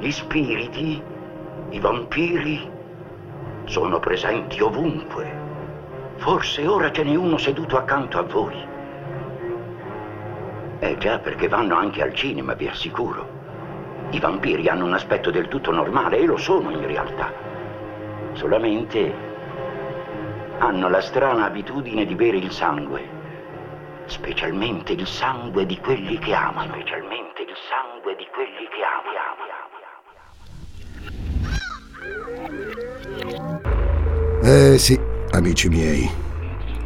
Gli spiriti, i vampiri, sono presenti ovunque. Forse ora ce n'è uno seduto accanto a voi. Eh già, perché vanno anche al cinema, vi assicuro. I vampiri hanno un aspetto del tutto normale e lo sono in realtà. Solamente hanno la strana abitudine di bere il sangue, specialmente il sangue di quelli che amano, specialmente il sangue di quelli che amano. Eh sì, amici miei,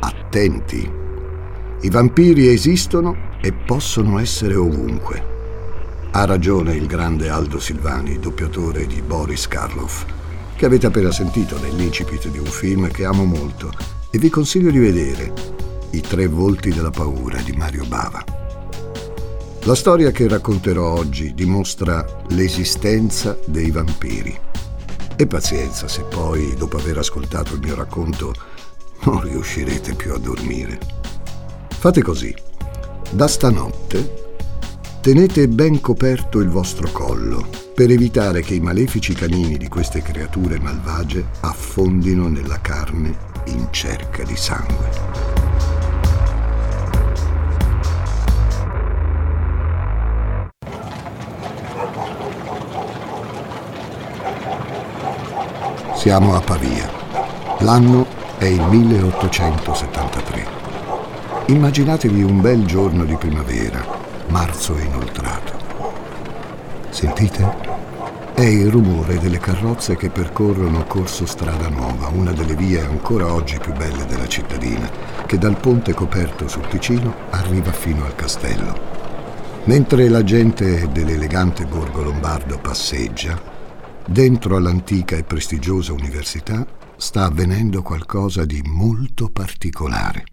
attenti. I vampiri esistono e possono essere ovunque. Ha ragione il grande Aldo Silvani, doppiatore di Boris Karloff, che avete appena sentito nell'incipit di un film che amo molto e vi consiglio di vedere, I tre volti della paura di Mario Bava. La storia che racconterò oggi dimostra l'esistenza dei vampiri. E pazienza se poi, dopo aver ascoltato il mio racconto, non riuscirete più a dormire. Fate così. Da stanotte Tenete ben coperto il vostro collo per evitare che i malefici canini di queste creature malvagie affondino nella carne in cerca di sangue. Siamo a Pavia. L'anno è il 1873. Immaginatevi un bel giorno di primavera marzo inoltrato. Sentite? È il rumore delle carrozze che percorrono Corso Strada Nuova, una delle vie ancora oggi più belle della cittadina, che dal ponte coperto sul Ticino arriva fino al castello. Mentre la gente dell'elegante borgo lombardo passeggia, dentro all'antica e prestigiosa università sta avvenendo qualcosa di molto particolare.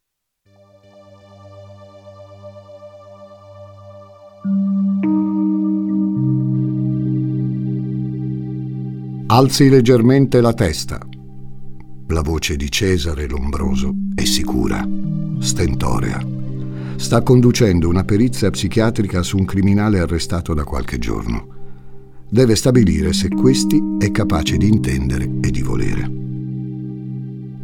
Alzi leggermente la testa. La voce di Cesare Lombroso è sicura, stentorea. Sta conducendo una perizia psichiatrica su un criminale arrestato da qualche giorno. Deve stabilire se questi è capace di intendere e di volere.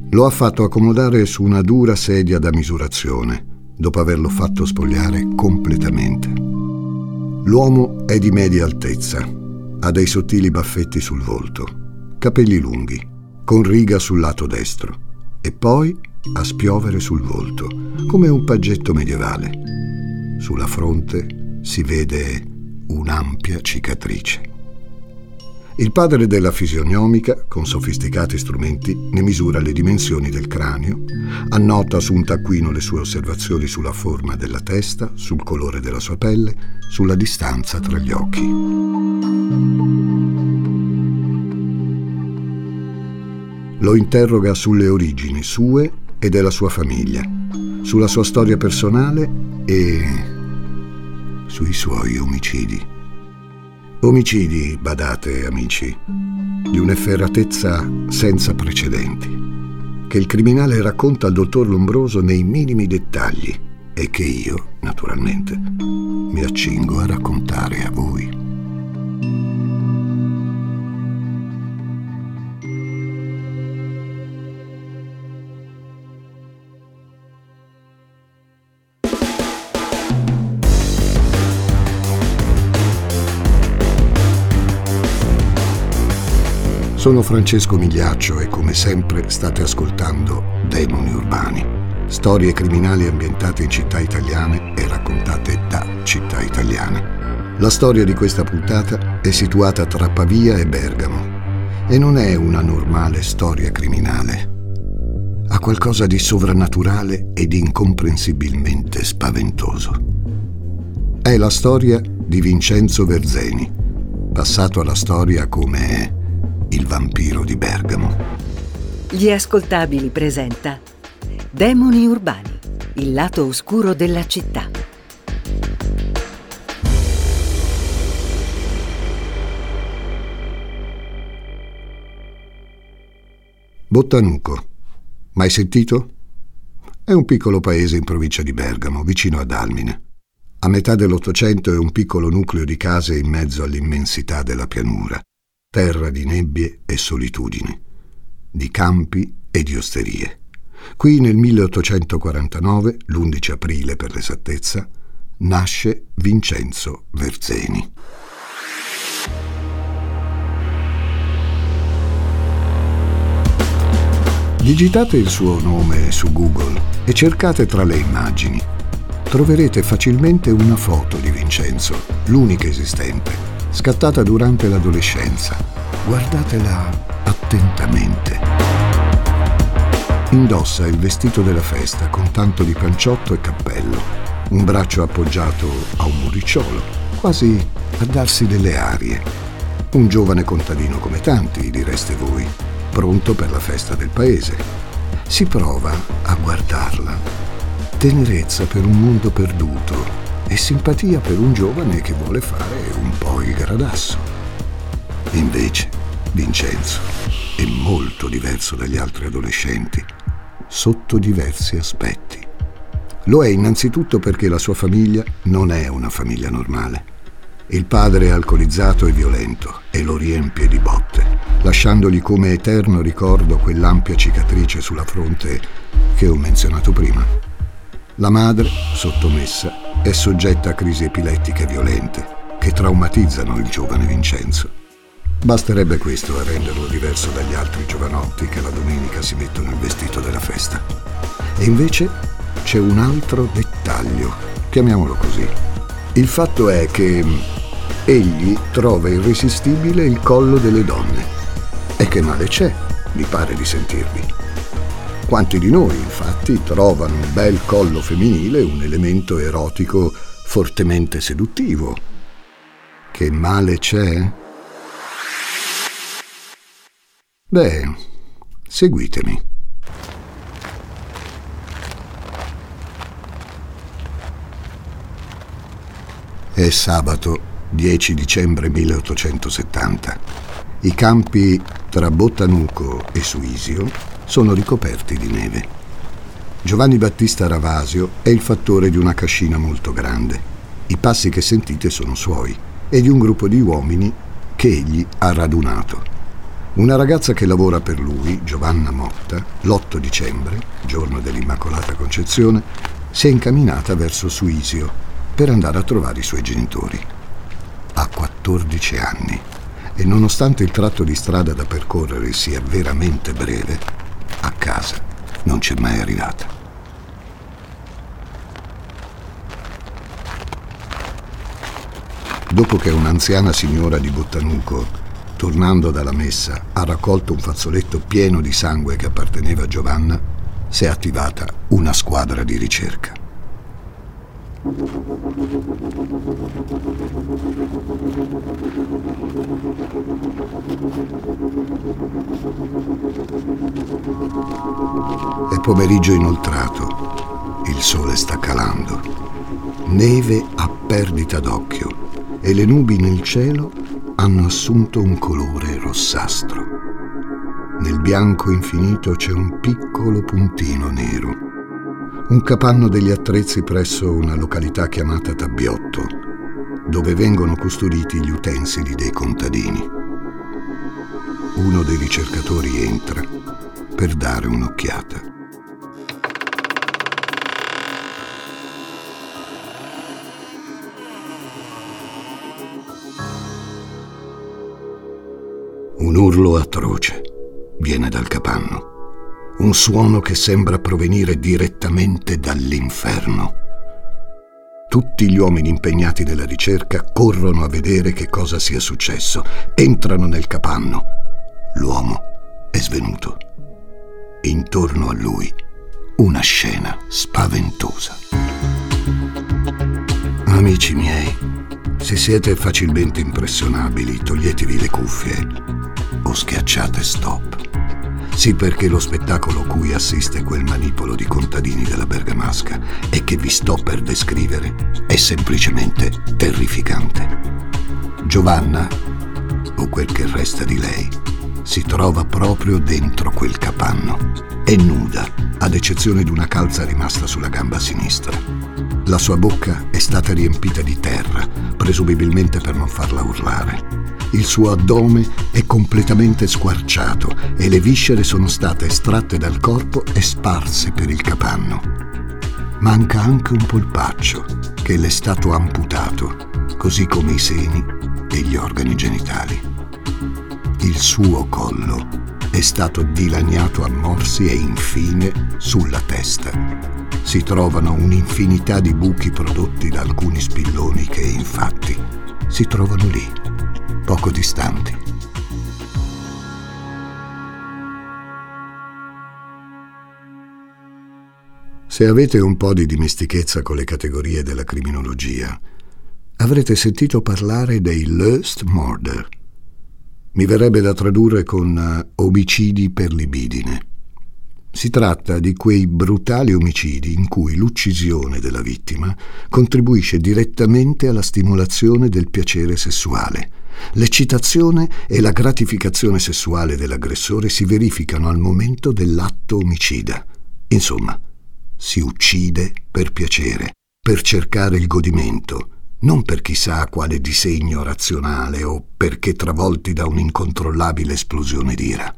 Lo ha fatto accomodare su una dura sedia da misurazione, dopo averlo fatto spogliare completamente. L'uomo è di media altezza, ha dei sottili baffetti sul volto, capelli lunghi, con riga sul lato destro e poi a spiovere sul volto, come un paggetto medievale. Sulla fronte si vede un'ampia cicatrice. Il padre della fisionomica, con sofisticati strumenti, ne misura le dimensioni del cranio, annota su un taccuino le sue osservazioni sulla forma della testa, sul colore della sua pelle, sulla distanza tra gli occhi. Lo interroga sulle origini sue e della sua famiglia, sulla sua storia personale e sui suoi omicidi. Omicidi, badate amici, di un'efferatezza senza precedenti, che il criminale racconta al dottor Lombroso nei minimi dettagli e che io, naturalmente, mi accingo a raccontare a voi. Sono Francesco Migliaccio e come sempre state ascoltando Demoni Urbani, storie criminali ambientate in città italiane e raccontate da città italiane. La storia di questa puntata è situata tra Pavia e Bergamo e non è una normale storia criminale. Ha qualcosa di sovrannaturale ed incomprensibilmente spaventoso. È la storia di Vincenzo Verzeni, passato alla storia come il vampiro di Bergamo. Gli ascoltabili presenta Demoni urbani, il lato oscuro della città. Bottanuco. Mai sentito? È un piccolo paese in provincia di Bergamo, vicino ad Almine. A metà dell'Ottocento è un piccolo nucleo di case in mezzo all'immensità della pianura, terra di nebbie e solitudine, di campi e di osterie. Qui nel 1849, l'11 aprile per l'esattezza, nasce Vincenzo Verzeni. Digitate il suo nome su Google e cercate tra le immagini. Troverete facilmente una foto di Vincenzo, l'unica esistente, scattata durante l'adolescenza. Guardatela attentamente. Indossa il vestito della festa con tanto di panciotto e cappello, un braccio appoggiato a un muricciolo, quasi a darsi delle arie. Un giovane contadino come tanti, direste voi, pronto per la festa del paese. Si prova a guardarla. Tenerezza per un mondo perduto e simpatia per un giovane che vuole fare un po' il gradasso. Invece, Vincenzo è molto diverso dagli altri adolescenti sotto diversi aspetti. Lo è innanzitutto perché la sua famiglia non è una famiglia normale. Il padre è alcolizzato e violento e lo riempie di botte, lasciandogli come eterno ricordo quell'ampia cicatrice sulla fronte che ho menzionato prima. La madre, sottomessa, è soggetta a crisi epilettiche violente che traumatizzano il giovane Vincenzo. Basterebbe questo a renderlo diverso dagli altri giovanotti che la domenica si mettono il vestito della festa. E invece c'è un altro dettaglio, chiamiamolo così. Il fatto è che egli trova irresistibile il collo delle donne. E che male c'è, mi pare di sentirvi. Quanti di noi, infatti, trovano un bel collo femminile un elemento erotico fortemente seduttivo? Che male c'è? Beh, seguitemi. È sabato 10 dicembre 1870. I campi tra Bottanuco e Suisio sono ricoperti di neve. Giovanni Battista Ravasio è il fattore di una cascina molto grande. I passi che sentite sono suoi e di un gruppo di uomini che egli ha radunato. Una ragazza che lavora per lui, Giovanna Motta, l'8 dicembre, giorno dell'Immacolata Concezione, si è incamminata verso Suisio per andare a trovare i suoi genitori. Ha 14 anni e nonostante il tratto di strada da percorrere sia veramente breve, casa non c'è mai arrivata. Dopo che un'anziana signora di Bottanuco tornando dalla messa, ha raccolto un fazzoletto pieno di sangue che apparteneva a Giovanna, si è attivata una squadra di ricerca. È pomeriggio inoltrato, il sole sta calando, neve a perdita d'occhio. E le nubi nel cielo hanno assunto un colore rossastro. Nel bianco infinito c'è un piccolo puntino nero, un capanno degli attrezzi presso una località chiamata Tabbiotto, dove vengono custoditi gli utensili dei contadini. Uno dei ricercatori entra per dare un'occhiata. Un urlo atroce viene dal capanno, un suono che sembra provenire direttamente dall'inferno. Tutti gli uomini impegnati nella ricerca corrono a vedere che cosa sia successo, entrano nel capanno. L'uomo è svenuto. Intorno a lui una scena spaventosa. Amici miei, se siete facilmente impressionabili, toglietevi le cuffie o schiacciate stop. Sì, perché lo spettacolo cui assiste quel manipolo di contadini della Bergamasca e che vi sto per descrivere è semplicemente terrificante. Giovanna, o quel che resta di lei, si trova proprio dentro quel capanno. È nuda, ad eccezione di una calza rimasta sulla gamba sinistra. La sua bocca è stata riempita di terra, presumibilmente per non farla urlare. Il suo addome è completamente squarciato e le viscere sono state estratte dal corpo e sparse per il capanno. Manca anche un polpaccio che le è stato amputato, così come i seni e gli organi genitali. Il suo collo è stato dilaniato a morsi e infine sulla testa. Si trovano un'infinità di buchi prodotti da alcuni spilloni che infatti si trovano lì poco distanti. Se avete un po' di dimestichezza con le categorie della criminologia, avrete sentito parlare dei Lust Murder. Mi verrebbe da tradurre con uh, omicidi per libidine. Si tratta di quei brutali omicidi in cui l'uccisione della vittima contribuisce direttamente alla stimolazione del piacere sessuale L'eccitazione e la gratificazione sessuale dell'aggressore si verificano al momento dell'atto omicida. Insomma, si uccide per piacere, per cercare il godimento, non per chissà quale disegno razionale o perché travolti da un'incontrollabile esplosione d'ira.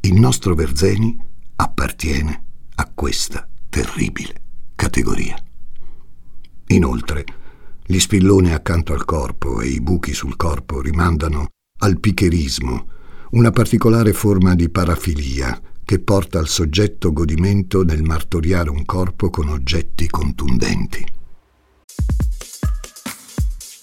Il nostro Verzeni appartiene a questa terribile categoria. Inoltre, gli spilloni accanto al corpo e i buchi sul corpo rimandano al picherismo, una particolare forma di parafilia che porta al soggetto godimento nel martoriare un corpo con oggetti contundenti.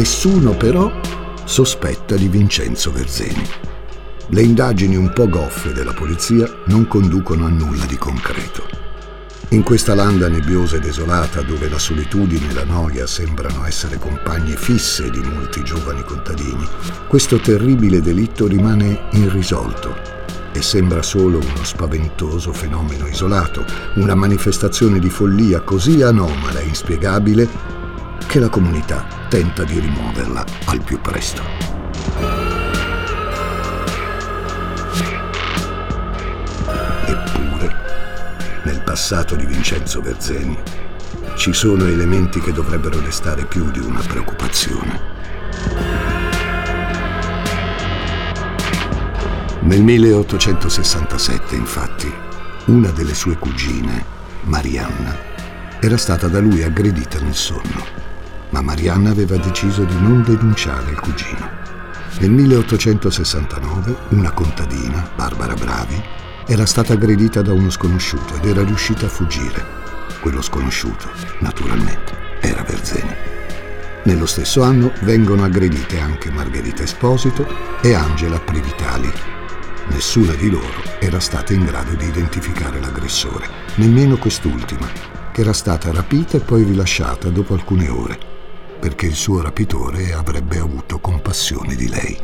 Nessuno però sospetta di Vincenzo Verzeni. Le indagini un po' goffe della polizia non conducono a nulla di concreto. In questa landa nebbiosa e desolata, dove la solitudine e la noia sembrano essere compagne fisse di molti giovani contadini, questo terribile delitto rimane irrisolto e sembra solo uno spaventoso fenomeno isolato, una manifestazione di follia così anomala e inspiegabile che la comunità tenta di rimuoverla al più presto. Eppure, nel passato di Vincenzo Verzeni, ci sono elementi che dovrebbero destare più di una preoccupazione. Nel 1867, infatti, una delle sue cugine, Marianna, era stata da lui aggredita nel sonno ma Marianna aveva deciso di non denunciare il cugino. Nel 1869 una contadina, Barbara Bravi, era stata aggredita da uno sconosciuto ed era riuscita a fuggire. Quello sconosciuto, naturalmente, era Verzeni. Nello stesso anno vengono aggredite anche Margherita Esposito e Angela Privitali. Nessuna di loro era stata in grado di identificare l'aggressore, nemmeno quest'ultima, che era stata rapita e poi rilasciata dopo alcune ore perché il suo rapitore avrebbe avuto compassione di lei.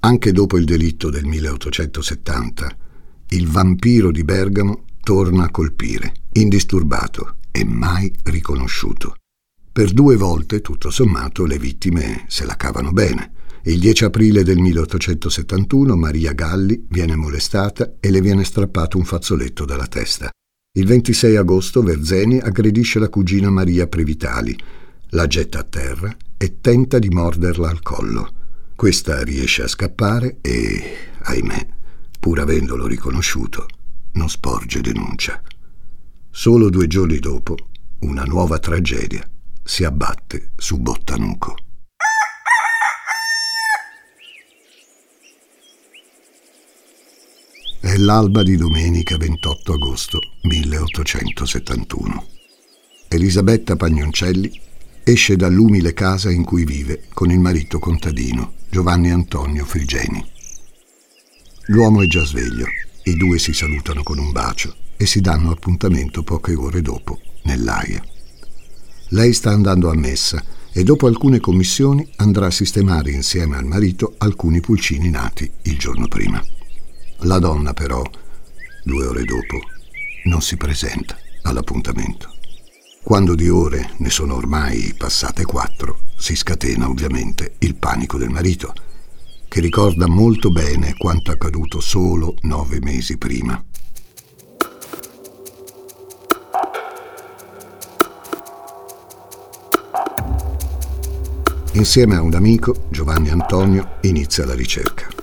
Anche dopo il delitto del 1870, il vampiro di Bergamo torna a colpire, indisturbato e mai riconosciuto. Per due volte, tutto sommato, le vittime se la cavano bene. Il 10 aprile del 1871 Maria Galli viene molestata e le viene strappato un fazzoletto dalla testa. Il 26 agosto Verzeni aggredisce la cugina Maria Previtali, la getta a terra e tenta di morderla al collo. Questa riesce a scappare e, ahimè, pur avendolo riconosciuto, non sporge denuncia. Solo due giorni dopo, una nuova tragedia si abbatte su Bottanuco. È l'alba di domenica 28 agosto 1871. Elisabetta Pagnoncelli esce dall'umile casa in cui vive con il marito contadino Giovanni Antonio Frigeni. L'uomo è già sveglio, i due si salutano con un bacio e si danno appuntamento poche ore dopo, nell'aia. Lei sta andando a messa e dopo alcune commissioni andrà a sistemare insieme al marito alcuni pulcini nati il giorno prima. La donna però, due ore dopo, non si presenta all'appuntamento. Quando di ore ne sono ormai passate quattro, si scatena ovviamente il panico del marito, che ricorda molto bene quanto accaduto solo nove mesi prima. Insieme a un amico, Giovanni Antonio, inizia la ricerca.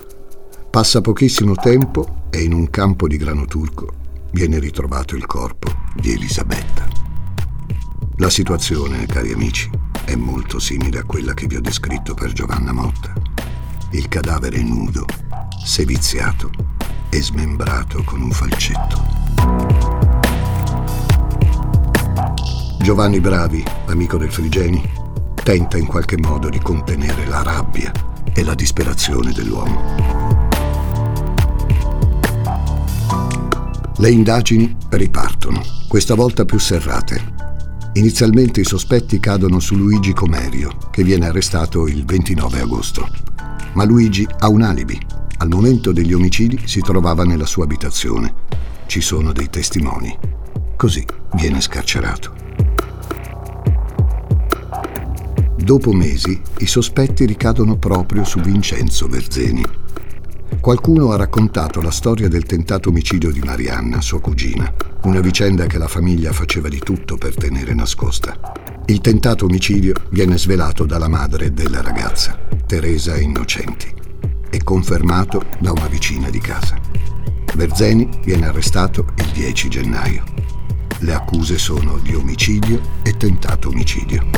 Passa pochissimo tempo e in un campo di grano turco viene ritrovato il corpo di Elisabetta. La situazione, cari amici, è molto simile a quella che vi ho descritto per Giovanna Motta. Il cadavere è nudo, seviziato e smembrato con un falcetto. Giovanni Bravi, amico del Frigeni, tenta in qualche modo di contenere la rabbia e la disperazione dell'uomo. Le indagini ripartono, questa volta più serrate. Inizialmente i sospetti cadono su Luigi Comerio, che viene arrestato il 29 agosto. Ma Luigi ha un alibi. Al momento degli omicidi si trovava nella sua abitazione. Ci sono dei testimoni. Così viene scarcerato. Dopo mesi, i sospetti ricadono proprio su Vincenzo Verzeni. Qualcuno ha raccontato la storia del tentato omicidio di Marianna, sua cugina, una vicenda che la famiglia faceva di tutto per tenere nascosta. Il tentato omicidio viene svelato dalla madre della ragazza, Teresa Innocenti, e confermato da una vicina di casa. Verzeni viene arrestato il 10 gennaio. Le accuse sono di omicidio e tentato omicidio.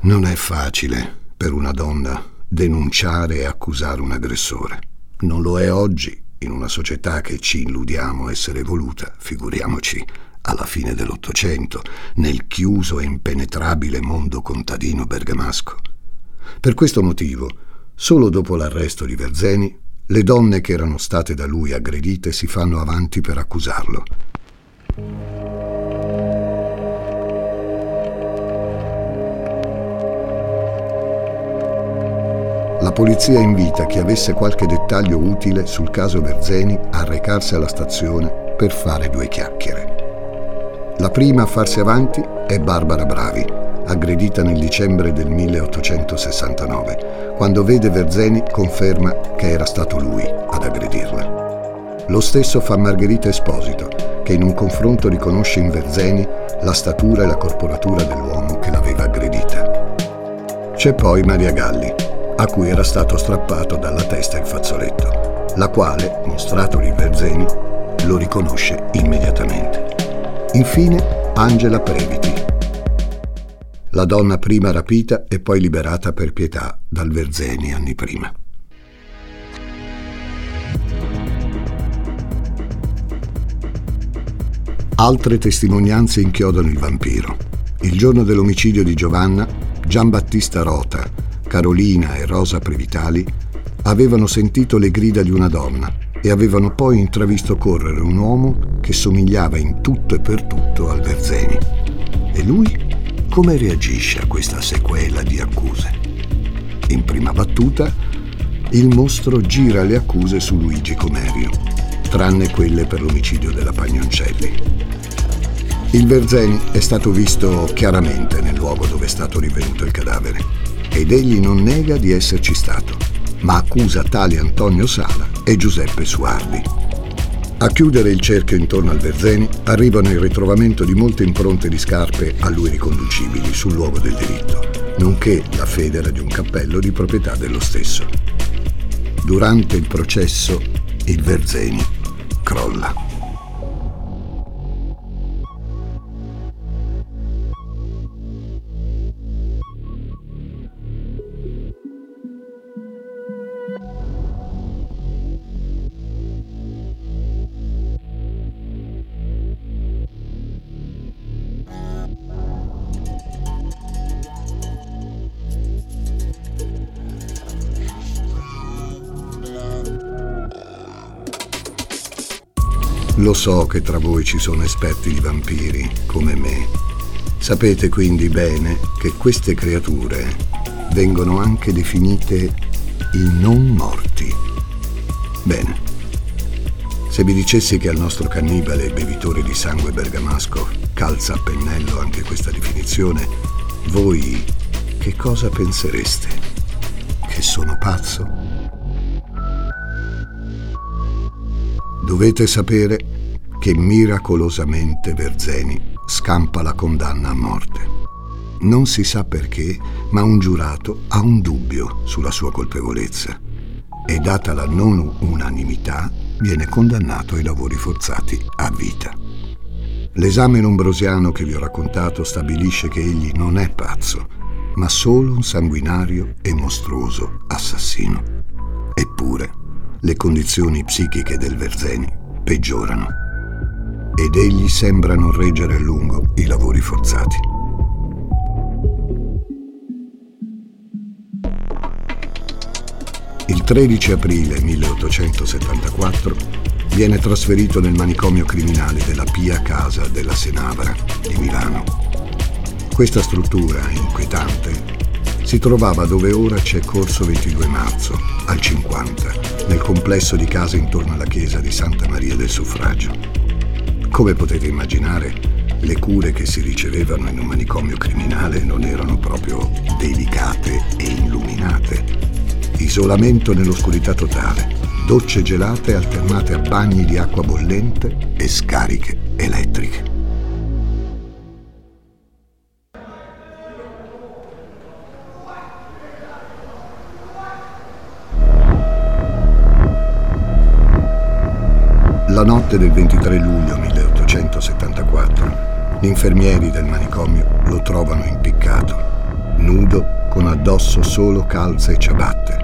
Non è facile per una donna denunciare e accusare un aggressore. Non lo è oggi in una società che ci illudiamo essere evoluta, figuriamoci alla fine dell'Ottocento, nel chiuso e impenetrabile mondo contadino bergamasco. Per questo motivo, solo dopo l'arresto di Verzeni, le donne che erano state da lui aggredite si fanno avanti per accusarlo. Polizia invita chi avesse qualche dettaglio utile sul caso Verzeni a recarsi alla stazione per fare due chiacchiere. La prima a farsi avanti è Barbara Bravi, aggredita nel dicembre del 1869. Quando vede Verzeni conferma che era stato lui ad aggredirla. Lo stesso fa Margherita Esposito, che in un confronto riconosce in Verzeni la statura e la corporatura dell'uomo che l'aveva aggredita. C'è poi Maria Galli, a cui era stato strappato dalla testa il fazzoletto, la quale, mostratogli Verzeni, lo riconosce immediatamente. Infine Angela Previti, la donna prima rapita e poi liberata per pietà dal Verzeni anni prima. Altre testimonianze inchiodano il vampiro. Il giorno dell'omicidio di Giovanna, Giambattista Rota, Carolina e Rosa Previtali avevano sentito le grida di una donna e avevano poi intravisto correre un uomo che somigliava in tutto e per tutto al Verzeni. E lui come reagisce a questa sequela di accuse? In prima battuta, il mostro gira le accuse su Luigi Comerio, tranne quelle per l'omicidio della Pagnoncelli. Il Verzeni è stato visto chiaramente nel luogo dove è stato rinvenuto il cadavere ed egli non nega di esserci stato, ma accusa tali Antonio Sala e Giuseppe Suardi. A chiudere il cerchio intorno al Verzeni arrivano il ritrovamento di molte impronte di scarpe a lui riconducibili sul luogo del delitto, nonché la federa di un cappello di proprietà dello stesso. Durante il processo il Verzeni crolla. Lo so che tra voi ci sono esperti di vampiri, come me. Sapete quindi bene che queste creature vengono anche definite i non morti. Bene. Se vi dicessi che al nostro cannibale bevitore di sangue bergamasco calza a pennello anche questa definizione, voi che cosa pensereste? Che sono pazzo? Dovete sapere che miracolosamente Verzeni scampa la condanna a morte. Non si sa perché, ma un giurato ha un dubbio sulla sua colpevolezza e data la non unanimità viene condannato ai lavori forzati a vita. L'esame lombrosiano che vi ho raccontato stabilisce che egli non è pazzo, ma solo un sanguinario e mostruoso assassino. Eppure, le condizioni psichiche del Verzeni peggiorano ed egli sembra non reggere a lungo i lavori forzati. Il 13 aprile 1874 viene trasferito nel manicomio criminale della Pia Casa della Senavra di Milano. Questa struttura inquietante si trovava dove ora c'è Corso 22 Marzo, al 50, nel complesso di case intorno alla chiesa di Santa Maria del Suffragio. Come potete immaginare, le cure che si ricevevano in un manicomio criminale non erano proprio delicate e illuminate. Isolamento nell'oscurità totale, docce gelate alternate a bagni di acqua bollente e scariche elettriche. La notte del 23 luglio 1874, gli infermieri del manicomio lo trovano impiccato, nudo, con addosso solo calze e ciabatte,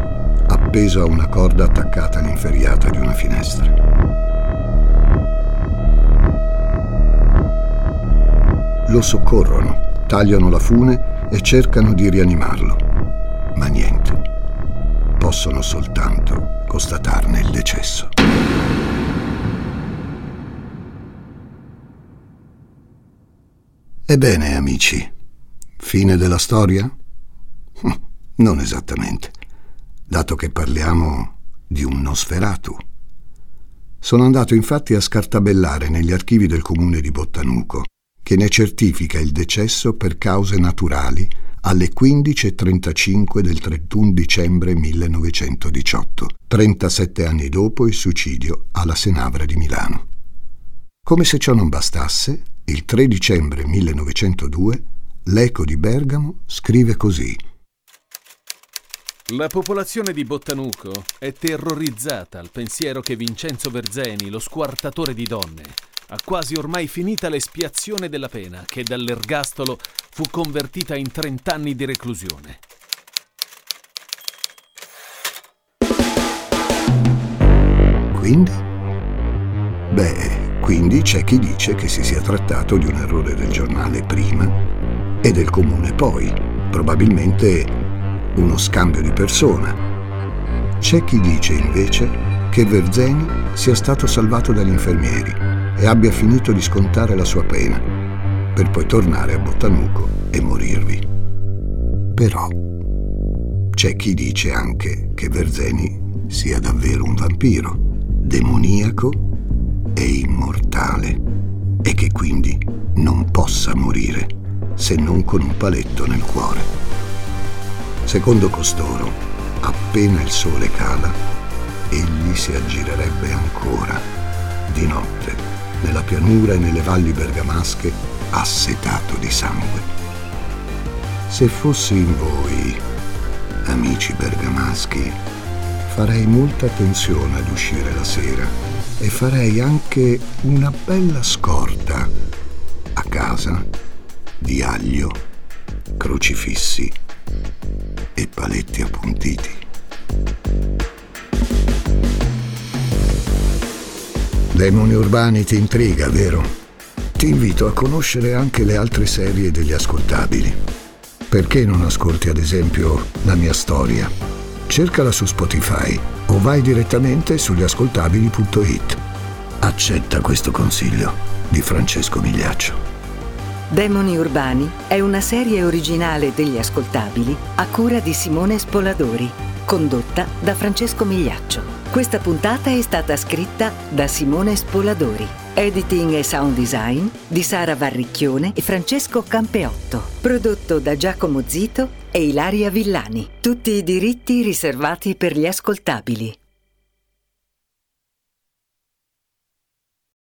appeso a una corda attaccata all'inferriata di una finestra. Lo soccorrono, tagliano la fune e cercano di rianimarlo, ma niente. Possono soltanto constatarne il decesso. Ebbene, amici, fine della storia? Non esattamente, dato che parliamo di un Nosferatu. Sono andato infatti a scartabellare negli archivi del comune di Bottanuco, che ne certifica il decesso per cause naturali alle 15.35 del 31 dicembre 1918, 37 anni dopo il suicidio alla Senavra di Milano. Come se ciò non bastasse, il 3 dicembre 1902 l'Eco di Bergamo scrive così. La popolazione di Bottanuco è terrorizzata al pensiero che Vincenzo Verzeni, lo squartatore di donne, ha quasi ormai finita l'espiazione della pena che dall'ergastolo fu convertita in 30 anni di reclusione. Quindi? Beh, quindi c'è chi dice che si sia trattato di un errore del giornale prima e del comune poi, probabilmente uno scambio di persona. C'è chi dice invece che Verzeni sia stato salvato dagli infermieri e abbia finito di scontare la sua pena, per poi tornare a Bottanuco e morirvi. Però c'è chi dice anche che Verzeni sia davvero un vampiro, demoniaco è immortale e che quindi non possa morire se non con un paletto nel cuore. Secondo costoro, appena il sole cala, egli si aggirerebbe ancora, di notte, nella pianura e nelle valli bergamasche, assetato di sangue. Se fossi in voi, amici bergamaschi, farei molta attenzione ad uscire la sera e farei anche una bella scorta a casa di aglio, crocifissi e paletti appuntiti. Demoni urbani ti intriga, vero? Ti invito a conoscere anche le altre serie degli ascoltabili. Perché non ascolti ad esempio la mia storia? Cercala su Spotify o vai direttamente sugli ascoltabili.it. Accetta questo consiglio di Francesco Migliaccio. Demoni Urbani è una serie originale degli ascoltabili a cura di Simone Spoladori, condotta da Francesco Migliaccio. Questa puntata è stata scritta da Simone Spoladori. Editing e sound design di Sara Varricchione e Francesco Campeotto. Prodotto da Giacomo Zito e Ilaria Villani. Tutti i diritti riservati per gli ascoltabili.